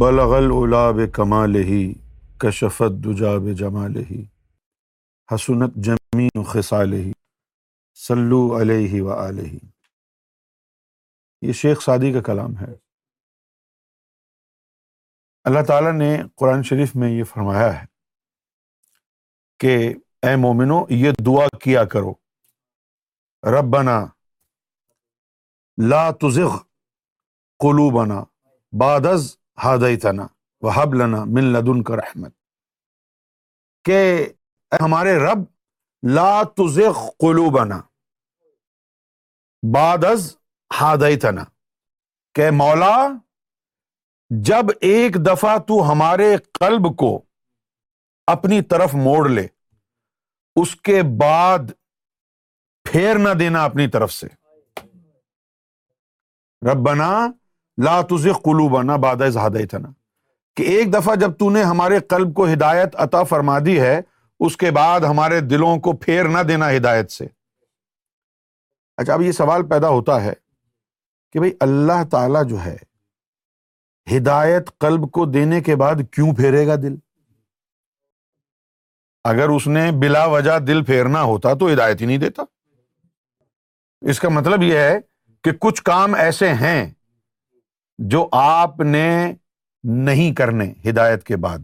بلغل الا ہی کشفت ہی حسنت جمین و خسال ہی سلو علیہ و علیہ یہ شیخ سعدی کا کلام ہے اللہ تعالیٰ نے قرآن شریف میں یہ فرمایا ہے کہ اے مومنو یہ دعا کیا کرو رب بنا تزغ قلوبنا بعد از وحب لنا من لدن کا رحمت کہ ہمارے رب لا قلوبنا بعد از بادز ہاد مولا جب ایک دفعہ تو ہمارے قلب کو اپنی طرف موڑ لے اس کے بعد پھیر نہ دینا اپنی طرف سے ربنا بنا لا تجلوبانہ بادہ زہاد کہ ایک دفعہ جب تو نے ہمارے قلب کو ہدایت عطا فرما دی ہے اس کے بعد ہمارے دلوں کو پھیر نہ دینا ہدایت سے اچھا اب یہ سوال پیدا ہوتا ہے کہ بھائی اللہ تعالی جو ہے ہدایت قلب کو دینے کے بعد کیوں پھیرے گا دل اگر اس نے بلا وجہ دل پھیرنا ہوتا تو ہدایت ہی نہیں دیتا اس کا مطلب یہ ہے کہ کچھ کام ایسے ہیں جو آپ نے نہیں کرنے ہدایت کے بعد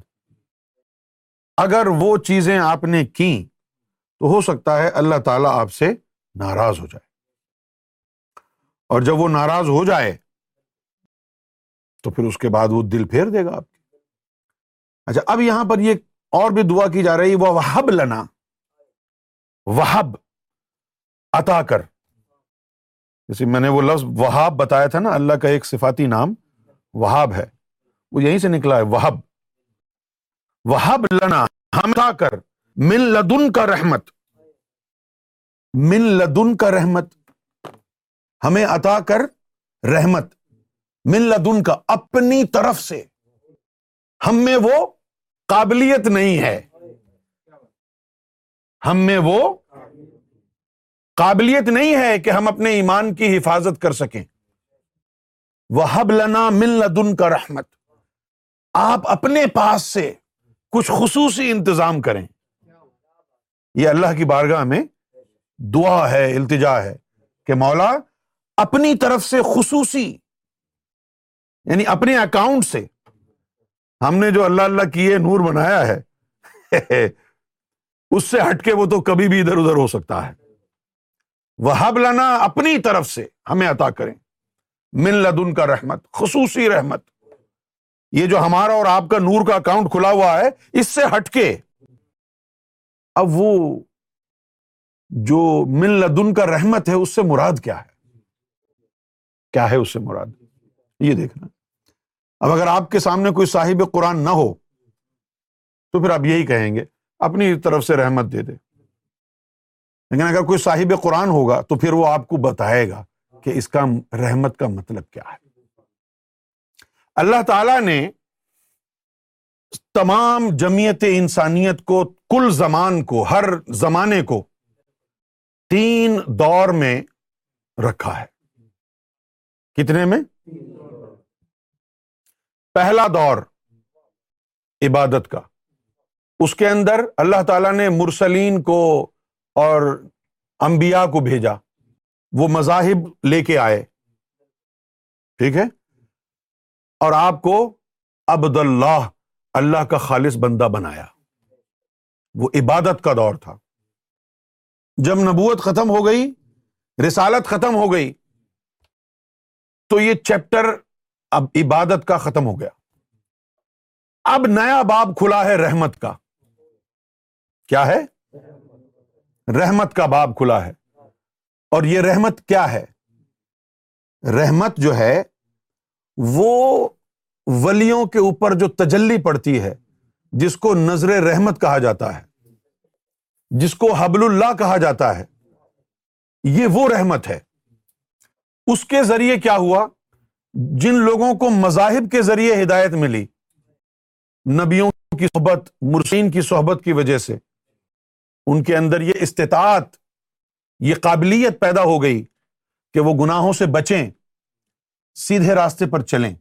اگر وہ چیزیں آپ نے کی تو ہو سکتا ہے اللہ تعالیٰ آپ سے ناراض ہو جائے اور جب وہ ناراض ہو جائے تو پھر اس کے بعد وہ دل پھیر دے گا آپ کی اچھا اب یہاں پر یہ اور بھی دعا کی جا رہی وہ وہب لنا وہب عطا کر جیسے میں نے وہ لفظ وہاب بتایا تھا نا اللہ کا ایک صفاتی نام وہاب ہے وہ یہیں سے نکلا ہے وہب وہب لنا ہم کر من لدن کا رحمت من لدن کا رحمت ہمیں عطا کر رحمت من لدن کا اپنی طرف سے ہم میں وہ قابلیت نہیں ہے ہم میں وہ قابلیت نہیں ہے کہ ہم اپنے ایمان کی حفاظت کر سکیں وہ حب لنا مل کا رحمت آپ اپنے پاس سے کچھ خصوصی انتظام کریں یہ اللہ کی بارگاہ میں دعا ہے التجا ہے کہ مولا اپنی طرف سے خصوصی یعنی اپنے اکاؤنٹ سے ہم نے جو اللہ اللہ کی یہ نور بنایا ہے اس سے ہٹ کے وہ تو کبھی بھی ادھر ادھر ہو سکتا ہے وہ لنا اپنی طرف سے ہمیں عطا کریں من لدن کا رحمت خصوصی رحمت یہ جو ہمارا اور آپ کا نور کا اکاؤنٹ کھلا ہوا ہے اس سے ہٹ کے اب وہ جو من لدن کا رحمت ہے اس سے مراد کیا ہے کیا ہے اس سے مراد یہ دیکھنا اب اگر آپ کے سامنے کوئی صاحب قرآن نہ ہو تو پھر آپ یہی کہیں گے اپنی طرف سے رحمت دے دے لیکن اگر کوئی صاحب قرآن ہوگا تو پھر وہ آپ کو بتائے گا کہ اس کا رحمت کا مطلب کیا ہے اللہ تعالیٰ نے تمام جمیت انسانیت کو کل زمان کو ہر زمانے کو تین دور میں رکھا ہے کتنے میں پہلا دور عبادت کا اس کے اندر اللہ تعالیٰ نے مرسلین کو اور امبیا کو بھیجا وہ مذاہب لے کے آئے ٹھیک ہے اور آپ کو عبد اللہ اللہ کا خالص بندہ بنایا وہ عبادت کا دور تھا جب نبوت ختم ہو گئی رسالت ختم ہو گئی تو یہ چیپٹر اب عبادت کا ختم ہو گیا اب نیا باب کھلا ہے رحمت کا کیا ہے رحمت کا باب کھلا ہے اور یہ رحمت کیا ہے رحمت جو ہے وہ ولیوں کے اوپر جو تجلی پڑتی ہے جس کو نظر رحمت کہا جاتا ہے جس کو حبل اللہ کہا جاتا ہے یہ وہ رحمت ہے اس کے ذریعے کیا ہوا جن لوگوں کو مذاہب کے ذریعے ہدایت ملی نبیوں کی صحبت مرشین کی صحبت کی وجہ سے ان کے اندر یہ استطاعت یہ قابلیت پیدا ہو گئی کہ وہ گناہوں سے بچیں سیدھے راستے پر چلیں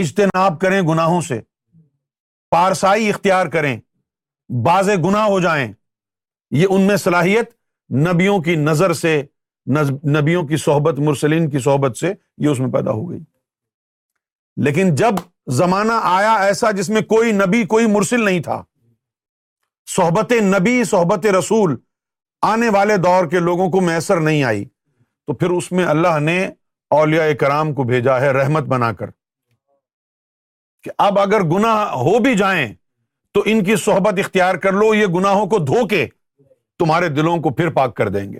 اجتناب کریں گناہوں سے پارسائی اختیار کریں باز گناہ ہو جائیں یہ ان میں صلاحیت نبیوں کی نظر سے نبیوں کی صحبت مرسلین کی صحبت سے یہ اس میں پیدا ہو گئی لیکن جب زمانہ آیا ایسا جس میں کوئی نبی کوئی مرسل نہیں تھا صحبت نبی صحبت رسول آنے والے دور کے لوگوں کو میسر نہیں آئی تو پھر اس میں اللہ نے اولیاء کرام کو بھیجا ہے رحمت بنا کر کہ اب اگر گناہ ہو بھی جائیں تو ان کی صحبت اختیار کر لو یہ گناہوں کو دھو کے تمہارے دلوں کو پھر پاک کر دیں گے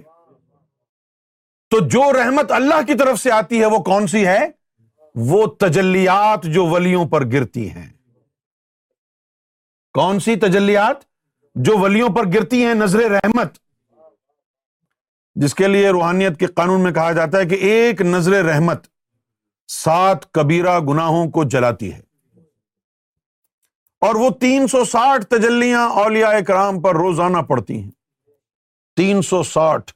تو جو رحمت اللہ کی طرف سے آتی ہے وہ کون سی ہے وہ تجلیات جو ولیوں پر گرتی ہیں کون سی تجلیات جو ولیوں پر گرتی ہیں نظر رحمت جس کے لیے روحانیت کے قانون میں کہا جاتا ہے کہ ایک نظر رحمت سات کبیرہ گناہوں کو جلاتی ہے اور وہ تین سو ساٹھ تجلیاں اولیاء کرام پر روزانہ پڑتی ہیں تین سو ساٹھ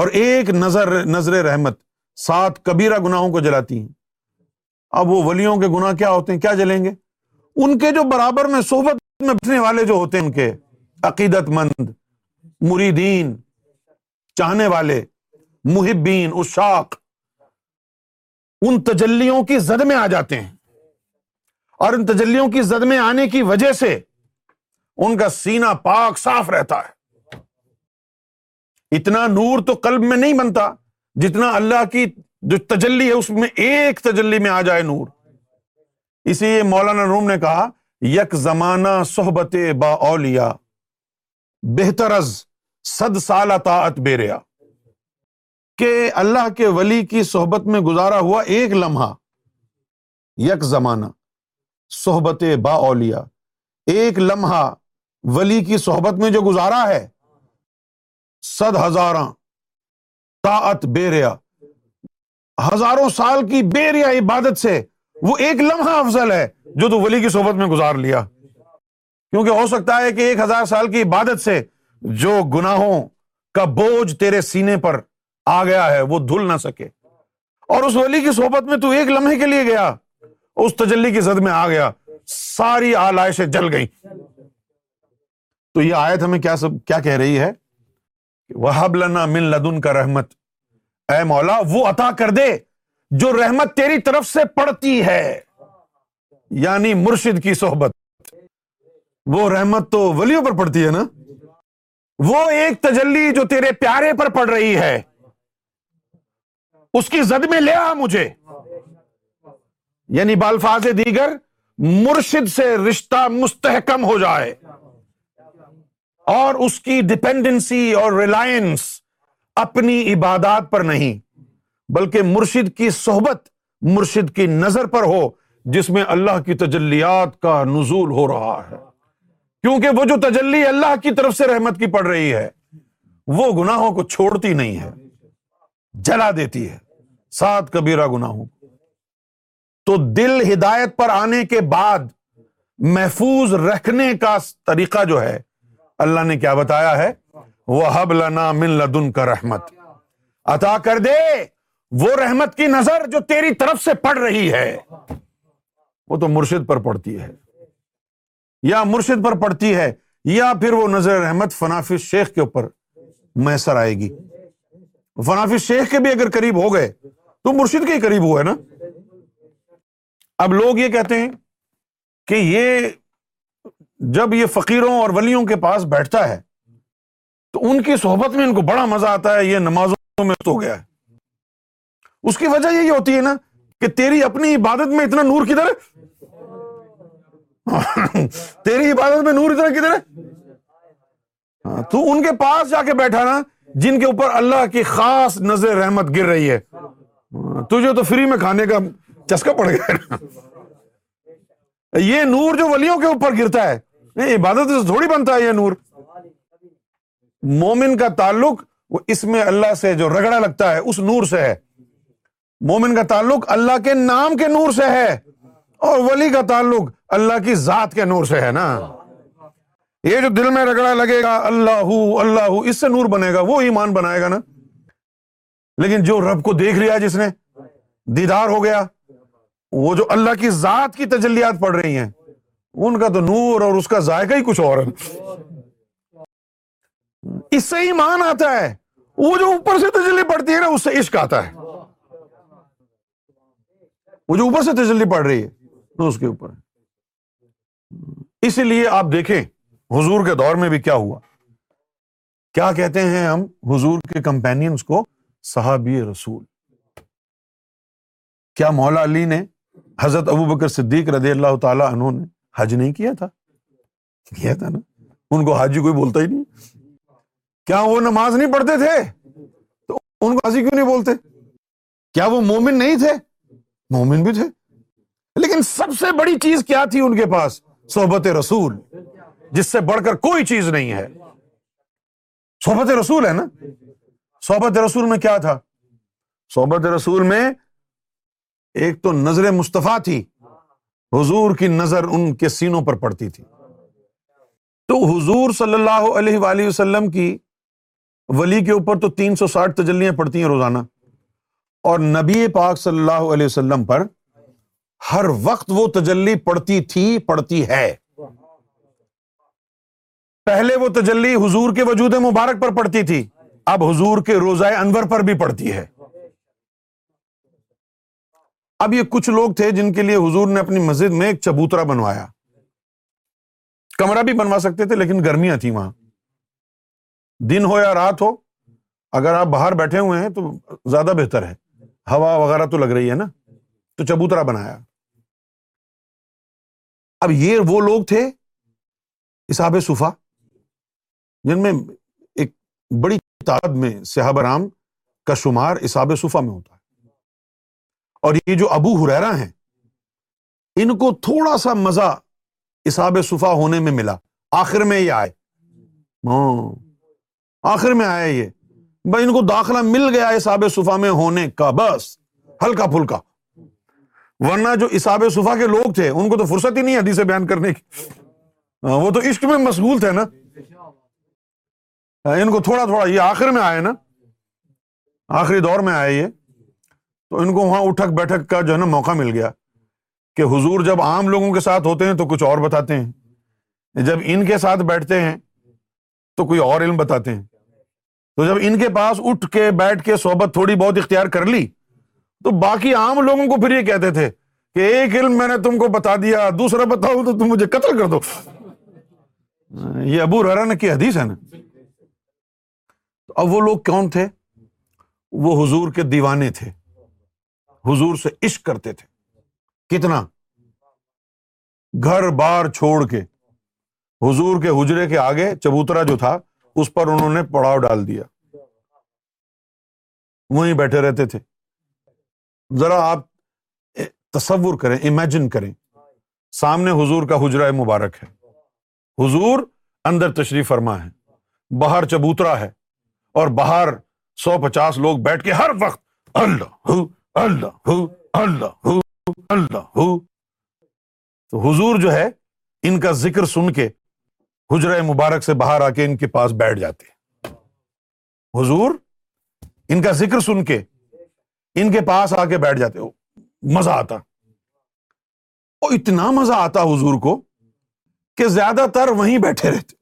اور ایک نظر نظر رحمت سات کبیرہ گناہوں کو جلاتی ہیں اب وہ ولیوں کے گناہ کیا ہوتے ہیں کیا جلیں گے ان کے جو برابر میں صحبت نٹنے والے جو ہوتے ہیں ان کے عقیدت مند مریدین چاہنے والے محبین اشاق ان تجلیوں کی زد میں آ جاتے ہیں اور ان تجلیوں کی زد میں آنے کی وجہ سے ان کا سینا پاک صاف رہتا ہے اتنا نور تو قلب میں نہیں بنتا جتنا اللہ کی جو تجلی ہے اس میں ایک تجلی میں آ جائے نور اسی لیے مولانا روم نے کہا یک زمانہ صحبت با اولیا بہتر صد سال اطاعت بے بیریا کہ اللہ کے ولی کی صحبت میں گزارا ہوا ایک لمحہ یک زمانہ صحبت با اولیا ایک لمحہ ولی کی صحبت میں جو گزارا ہے سد طاعت بے بیریا ہزاروں سال کی بیریا عبادت سے وہ ایک لمحہ افضل ہے جو تو ولی کی صحبت میں گزار لیا کیونکہ ہو سکتا ہے کہ ایک ہزار سال کی عبادت سے جو گناہوں کا بوجھ تیرے سینے پر آ گیا ہے وہ دھل نہ سکے اور اس ولی کی صحبت میں تو ایک لمحے کے لیے گیا اس تجلی کی زد میں آ گیا ساری آلائشیں جل گئیں تو یہ آیت ہمیں کیا سب کیا کہہ رہی ہے وہب لنا من لدن کا رحمت اے مولا وہ عطا کر دے جو رحمت تیری طرف سے پڑتی ہے یعنی مرشد کی صحبت وہ رحمت تو ولیوں پر پڑتی ہے نا وہ ایک تجلی جو تیرے پیارے پر پڑ رہی ہے اس کی زد میں لیا مجھے یعنی بالفاظ دیگر مرشد سے رشتہ مستحکم ہو جائے اور اس کی ڈپینڈنسی اور ریلائنس اپنی عبادات پر نہیں بلکہ مرشد کی صحبت مرشد کی نظر پر ہو جس میں اللہ کی تجلیات کا نزول ہو رہا ہے کیونکہ وہ جو تجلی اللہ کی طرف سے رحمت کی پڑ رہی ہے وہ گناہوں کو چھوڑتی نہیں ہے جلا دیتی ہے سات کبیرہ گناہوں تو دل ہدایت پر آنے کے بعد محفوظ رکھنے کا طریقہ جو ہے اللہ نے کیا بتایا ہے وہ حب لنا من لدن کا رحمت عطا کر دے وہ رحمت کی نظر جو تیری طرف سے پڑ رہی ہے وہ تو مرشد پر پڑتی ہے یا مرشد پر پڑتی ہے یا پھر وہ نظر رحمت فنافی شیخ کے اوپر میسر آئے گی فنافی شیخ کے بھی اگر قریب ہو گئے تو مرشد کے ہی قریب ہوئے نا اب لوگ یہ کہتے ہیں کہ یہ جب یہ فقیروں اور ولیوں کے پاس بیٹھتا ہے تو ان کی صحبت میں ان کو بڑا مزہ آتا ہے یہ نمازوں میں تو گیا ہے اس کی وجہ یہی ہوتی ہے نا کہ تیری اپنی عبادت میں اتنا نور کدھر ہے تیری عبادت میں نور اتنا کدھر ہے ہاں، تو ان کے پاس جا کے بیٹھا نا جن کے اوپر اللہ کی خاص نظر رحمت گر رہی ہے ہاں، تجھے تو فری میں کھانے کا چسکا پڑ گیا یہ نور جو ولیوں کے اوپر گرتا ہے عبادت سے تھوڑی بنتا ہے یہ نور مومن کا تعلق وہ اس میں اللہ سے جو رگڑا لگتا ہے اس نور سے ہے مومن کا تعلق اللہ کے نام کے نور سے ہے اور ولی کا تعلق اللہ کی ذات کے نور سے ہے نا یہ جو دل میں رگڑا لگے گا اللہ اللہ اس سے نور بنے گا وہ ایمان بنائے گا نا لیکن جو رب کو دیکھ لیا جس نے دیدار ہو گیا وہ جو اللہ کی ذات کی تجلیات پڑ رہی ہیں ان کا تو نور اور اس کا ذائقہ ہی کچھ اور ہے اس سے ایمان آتا ہے وہ جو اوپر سے تجلی پڑتی ہے نا اس سے عشق آتا ہے وہ جو اوپر سے تجلی پڑ رہی ہے تو اس کے اوپر اسی لیے آپ دیکھیں حضور کے دور میں بھی کیا ہوا کیا کہتے ہیں ہم حضور کے کمپینینس کو صحابی رسول کیا مولا علی نے حضرت ابو بکر صدیق رضی اللہ عنہ نے حج نہیں کیا تھا کیا تھا نا ان کو حاجی کوئی بولتا ہی نہیں کیا وہ نماز نہیں پڑھتے تھے تو ان کو حاجی کیوں نہیں بولتے کیا وہ مومن نہیں تھے مومن بھی تھے لیکن سب سے بڑی چیز کیا تھی ان کے پاس صحبت رسول جس سے بڑھ کر کوئی چیز نہیں ہے صحبت رسول ہے نا صحبت رسول میں کیا تھا صحبت رسول میں ایک تو نظر مصطفیٰ تھی حضور کی نظر ان کے سینوں پر پڑتی تھی تو حضور صلی اللہ علیہ وآلہ وسلم کی ولی کے اوپر تو تین سو ساٹھ تجلیاں پڑتی ہیں روزانہ اور نبی پاک صلی اللہ علیہ وسلم پر ہر وقت وہ تجلی پڑتی تھی پڑتی ہے پہلے وہ تجلی حضور کے وجود مبارک پر پڑتی تھی اب حضور کے روزہ انور پر بھی پڑتی ہے اب یہ کچھ لوگ تھے جن کے لیے حضور نے اپنی مسجد میں ایک چبوترا بنوایا کمرہ بھی بنوا سکتے تھے لیکن گرمیاں تھیں وہاں دن ہو یا رات ہو اگر آپ باہر بیٹھے ہوئے ہیں تو زیادہ بہتر ہے ہوا وغیرہ تو لگ رہی ہے نا تو چبوترا بنایا اب یہ وہ لوگ تھے اساب صفا جن میں ایک بڑی تعداد میں صحابہ رام کا شمار اساب صفا میں ہوتا ہے اور یہ جو ابو ہریرا ہیں ان کو تھوڑا سا مزہ اساب صفا ہونے میں ملا آخر میں یہ آئے ہاں آخر میں آیا یہ بھائی ان کو داخلہ مل گیا صفا میں ہونے کا بس ہلکا پھلکا ورنہ جو اساب صفا کے لوگ تھے ان کو تو فرصت ہی نہیں حدیث بیان کرنے کی وہ تو عشق میں مشغول تھے نا ان کو تھوڑا تھوڑا یہ آخر میں آئے نا آخری دور میں آئے یہ تو ان کو وہاں اٹھک بیٹھک کا جو ہے نا موقع مل گیا کہ حضور جب عام لوگوں کے ساتھ ہوتے ہیں تو کچھ اور بتاتے ہیں جب ان کے ساتھ بیٹھتے ہیں تو کوئی اور علم بتاتے ہیں تو جب ان کے پاس اٹھ کے بیٹھ کے صحبت تھوڑی بہت اختیار کر لی تو باقی عام لوگوں کو پھر یہ کہتے تھے کہ ایک علم میں نے تم کو بتا دیا دوسرا بتاؤ تو تم مجھے قتل کر دو یہ ابو رحران کی حدیث ہے نا اب وہ لوگ کون تھے وہ حضور کے دیوانے تھے حضور سے عشق کرتے تھے کتنا گھر بار چھوڑ کے حضور کے حجرے کے آگے چبوترا جو تھا اس پر انہوں نے پڑاؤ ڈال دیا وہیں بیٹھے رہتے تھے ذرا آپ تصور کریں امیجن کریں سامنے حضور کا حجرہ مبارک ہے حضور اندر تشریف فرما ہے باہر چبوترا ہے اور باہر سو پچاس لوگ بیٹھ کے ہر وقت اللہ اللہ اللہ اللہ تو حضور جو ہے ان کا ذکر سن کے حجرہ مبارک سے باہر آ کے ان کے پاس بیٹھ جاتے حضور ان کا ذکر سن کے ان کے پاس آ کے بیٹھ جاتے ہو مزہ آتا وہ اتنا مزہ آتا حضور کو کہ زیادہ تر وہیں بیٹھے رہتے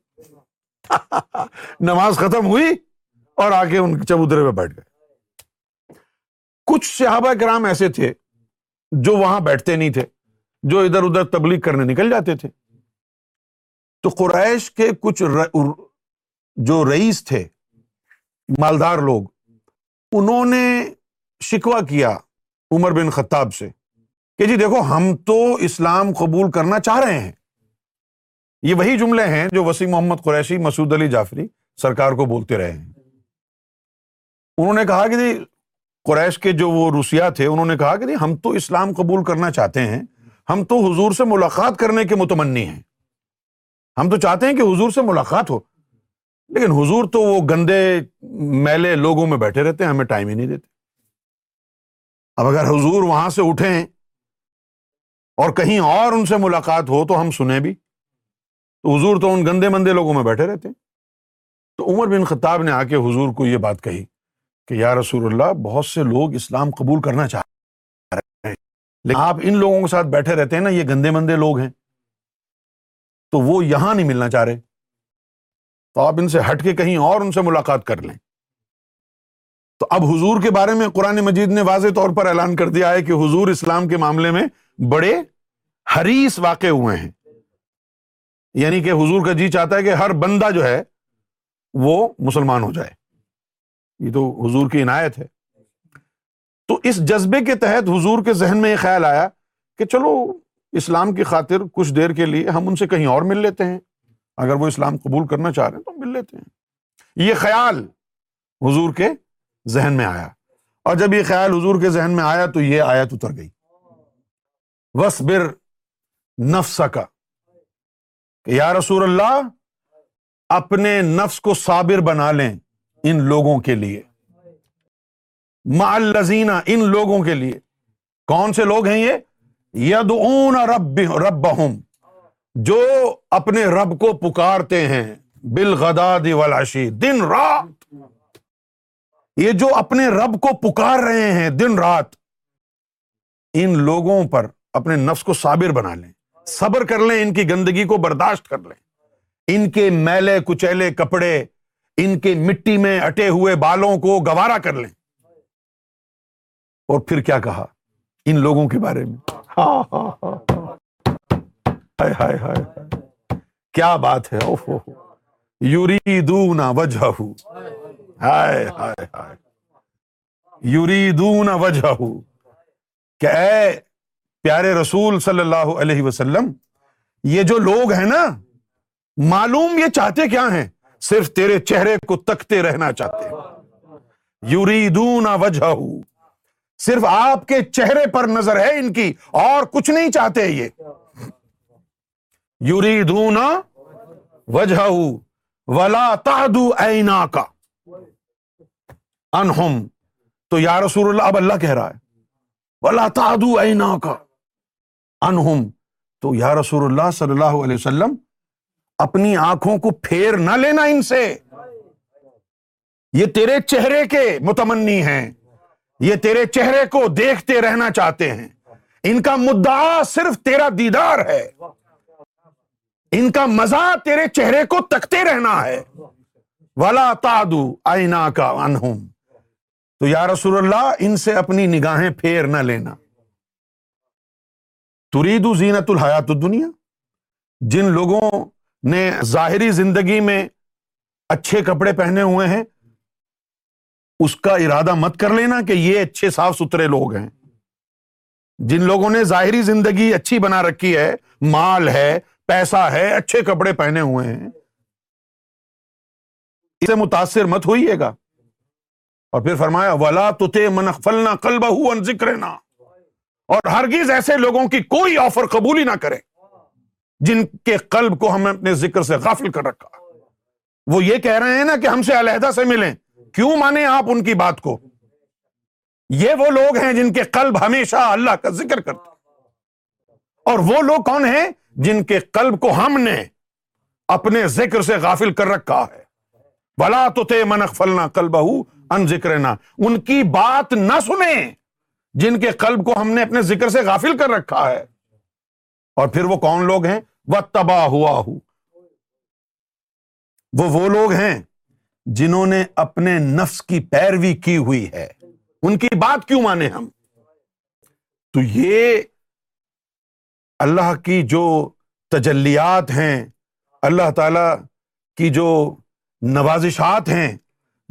نماز ختم ہوئی اور آ کے ان چبوترے پہ بیٹھ گئے کچھ صحابہ کرام ایسے تھے جو وہاں بیٹھتے نہیں تھے جو ادھر ادھر تبلیغ کرنے نکل جاتے تھے تو قریش کے کچھ جو رئیس تھے مالدار لوگ انہوں نے شکوا کیا عمر بن خطاب سے کہ جی دیکھو ہم تو اسلام قبول کرنا چاہ رہے ہیں یہ وہی جملے ہیں جو وسیع محمد قریشی مسعود علی جعفری سرکار کو بولتے رہے ہیں انہوں نے کہا کہ جی قریش کے جو وہ روسیا تھے انہوں نے کہا کہ جی ہم تو اسلام قبول کرنا چاہتے ہیں ہم تو حضور سے ملاقات کرنے کے متمنی ہیں ہم تو چاہتے ہیں کہ حضور سے ملاقات ہو لیکن حضور تو وہ گندے میلے لوگوں میں بیٹھے رہتے ہیں ہمیں ٹائم ہی نہیں دیتے اب اگر حضور وہاں سے اٹھیں اور کہیں اور ان سے ملاقات ہو تو ہم سنیں بھی تو حضور تو ان گندے مندے لوگوں میں بیٹھے رہتے ہیں تو عمر بن خطاب نے آ کے حضور کو یہ بات کہی کہ یا رسول اللہ بہت سے لوگ اسلام قبول کرنا چاہ رہے ہیں لیکن آپ ان لوگوں کے ساتھ بیٹھے رہتے ہیں نا یہ گندے مندے لوگ ہیں تو وہ یہاں نہیں ملنا چاہ رہے تو آپ ان سے ہٹ کے کہیں اور ان سے ملاقات کر لیں تو اب حضور کے بارے میں قرآن مجید نے واضح طور پر اعلان کر دیا ہے کہ حضور اسلام کے معاملے میں بڑے حریث واقع ہوئے ہیں یعنی کہ حضور کا جی چاہتا ہے کہ ہر بندہ جو ہے وہ مسلمان ہو جائے یہ تو حضور کی عنایت ہے تو اس جذبے کے تحت حضور کے ذہن میں یہ خیال آیا کہ چلو اسلام کی خاطر کچھ دیر کے لیے ہم ان سے کہیں اور مل لیتے ہیں اگر وہ اسلام قبول کرنا چاہ رہے ہیں تو مل لیتے ہیں یہ خیال حضور کے ذہن میں آیا اور جب یہ خیال حضور کے ذہن میں آیا تو یہ آیت گئی نفس کا یا رسول اللہ اپنے نفس کو صابر بنا لیں ان لوگوں کے لیے ان لوگوں کے لیے کون سے لوگ ہیں یہ ید اون رب رب جو اپنے رب کو پکارتے ہیں والعشی دن رات یہ جو اپنے رب کو پکار رہے ہیں دن رات ان لوگوں پر اپنے نفس کو صابر بنا لیں صبر کر لیں ان کی گندگی کو برداشت کر لیں ان کے میلے کچیلے کپڑے ان کے مٹی میں اٹے ہوئے بالوں کو گوارا کر لیں اور پھر کیا کہا ان لوگوں کے بارے میں ہاں ہائے کیا بات ہے یوری دونا وجہ ہائے ہائے ہائے یوری دون اے پیارے رسول صلی اللہ علیہ وسلم یہ جو لوگ ہیں نا معلوم یہ چاہتے کیا ہیں صرف تیرے چہرے کو تکتے رہنا چاہتے یوری دون وجہ صرف آپ کے چہرے پر نظر ہے ان کی اور کچھ نہیں چاہتے یہ یوری دون وجہ تا دینا کا انہم تو یا رسول اللہ اب اللہ کہہ رہا ہے انہم تو یا رسول اللہ صلی اللہ علیہ وسلم اپنی آنکھوں کو پھیر نہ لینا ان سے یہ تیرے چہرے کے متمنی ہیں یہ تیرے چہرے کو دیکھتے رہنا چاہتے ہیں ان کا مدعا صرف تیرا دیدار ہے ان کا مزہ تیرے چہرے کو تکتے رہنا ہے ولادو آئینہ کا انہوں تو یا رسول اللہ ان سے اپنی نگاہیں پھیر نہ لینا زینت الحیات دنیا جن لوگوں نے ظاہری زندگی میں اچھے کپڑے پہنے ہوئے ہیں اس کا ارادہ مت کر لینا کہ یہ اچھے صاف ستھرے لوگ ہیں جن لوگوں نے ظاہری زندگی اچھی بنا رکھی ہے مال ہے پیسہ ہے اچھے کپڑے پہنے ہوئے ہیں اسے متاثر مت ہوئیے گا اور پھر فرمایا ولا تے ذکر نہ اور ہرگز ایسے لوگوں کی کوئی آفر قبول ہی نہ کرے جن کے قلب کو ہم نے اپنے ذکر سے غافل کر رکھا وہ یہ کہہ رہے ہیں نا کہ ہم سے علیحدہ سے ملیں کیوں مانے آپ ان کی بات کو یہ وہ لوگ ہیں جن کے قلب ہمیشہ اللہ کا ذکر کرتے اور وہ لوگ کون ہیں جن کے قلب کو ہم نے اپنے ذکر سے غافل کر رکھا ہے بلا تو منخ فلنا کل بہ ان ذکر نہ ان کی بات نہ سنیں جن کے قلب کو ہم نے اپنے ذکر سے غافل کر رکھا ہے اور پھر وہ کون لوگ ہیں وہ تباہ ہوا ہو وہ وہ لوگ ہیں جنہوں نے اپنے نفس کی پیروی کی ہوئی ہے ان کی بات کیوں مانے ہم تو یہ اللہ کی جو تجلیات ہیں اللہ تعالی کی جو نوازشات ہیں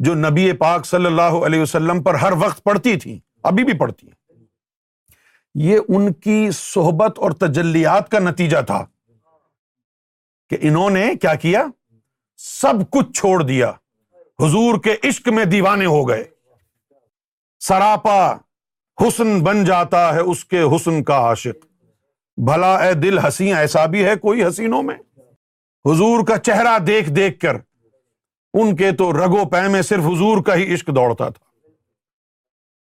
جو نبی پاک صلی اللہ علیہ وسلم پر ہر وقت پڑھتی تھیں ابھی بھی پڑھتی ہیں یہ ان کی صحبت اور تجلیات کا نتیجہ تھا کہ انہوں نے کیا کیا سب کچھ چھوڑ دیا حضور کے عشق میں دیوانے ہو گئے سراپا حسن بن جاتا ہے اس کے حسن کا عاشق بھلا اے دل حسین ایسا بھی ہے کوئی حسینوں میں حضور کا چہرہ دیکھ دیکھ کر ان کے تو رگو پے میں صرف حضور کا ہی عشق دوڑتا تھا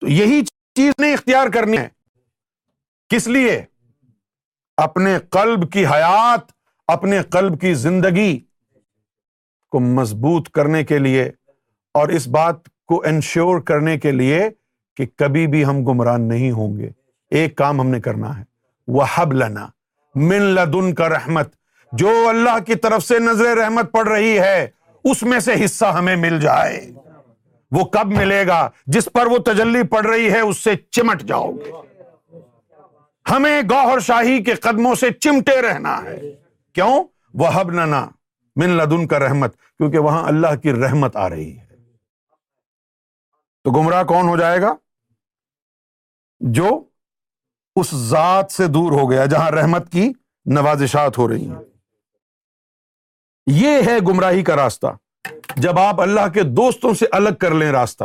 تو یہی چیز نے اختیار کرنی ہے کس لیے اپنے قلب کی حیات اپنے قلب کی زندگی کو مضبوط کرنے کے لیے اور اس بات کو انشور کرنے کے لیے کہ کبھی بھی ہم گمراہ نہیں ہوں گے ایک کام ہم نے کرنا ہے وہ حب لنا من لدن کا رحمت جو اللہ کی طرف سے نظر رحمت پڑ رہی ہے اس میں سے حصہ ہمیں مل جائے وہ کب ملے گا جس پر وہ تجلی پڑ رہی ہے اس سے چمٹ جاؤ گے ہمیں گوہر شاہی کے قدموں سے چمٹے رہنا ہے کیوں وہ ہب ننا من لدن کا رحمت کیونکہ وہاں اللہ کی رحمت آ رہی ہے تو گمراہ کون ہو جائے گا جو اس ذات سے دور ہو گیا جہاں رحمت کی نوازشات ہو رہی ہیں یہ ہے گمراہی کا راستہ جب آپ اللہ کے دوستوں سے الگ کر لیں راستہ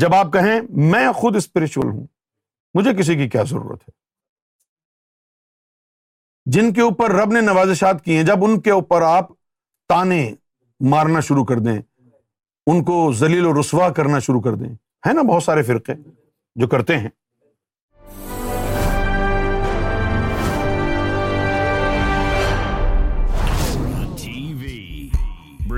جب آپ کہیں میں خود اسپرچل ہوں مجھے کسی کی کیا ضرورت ہے جن کے اوپر رب نے نوازشات کی ہیں جب ان کے اوپر آپ تانے مارنا شروع کر دیں ان کو ذلیل و رسوا کرنا شروع کر دیں ہے نا بہت سارے فرقے جو کرتے ہیں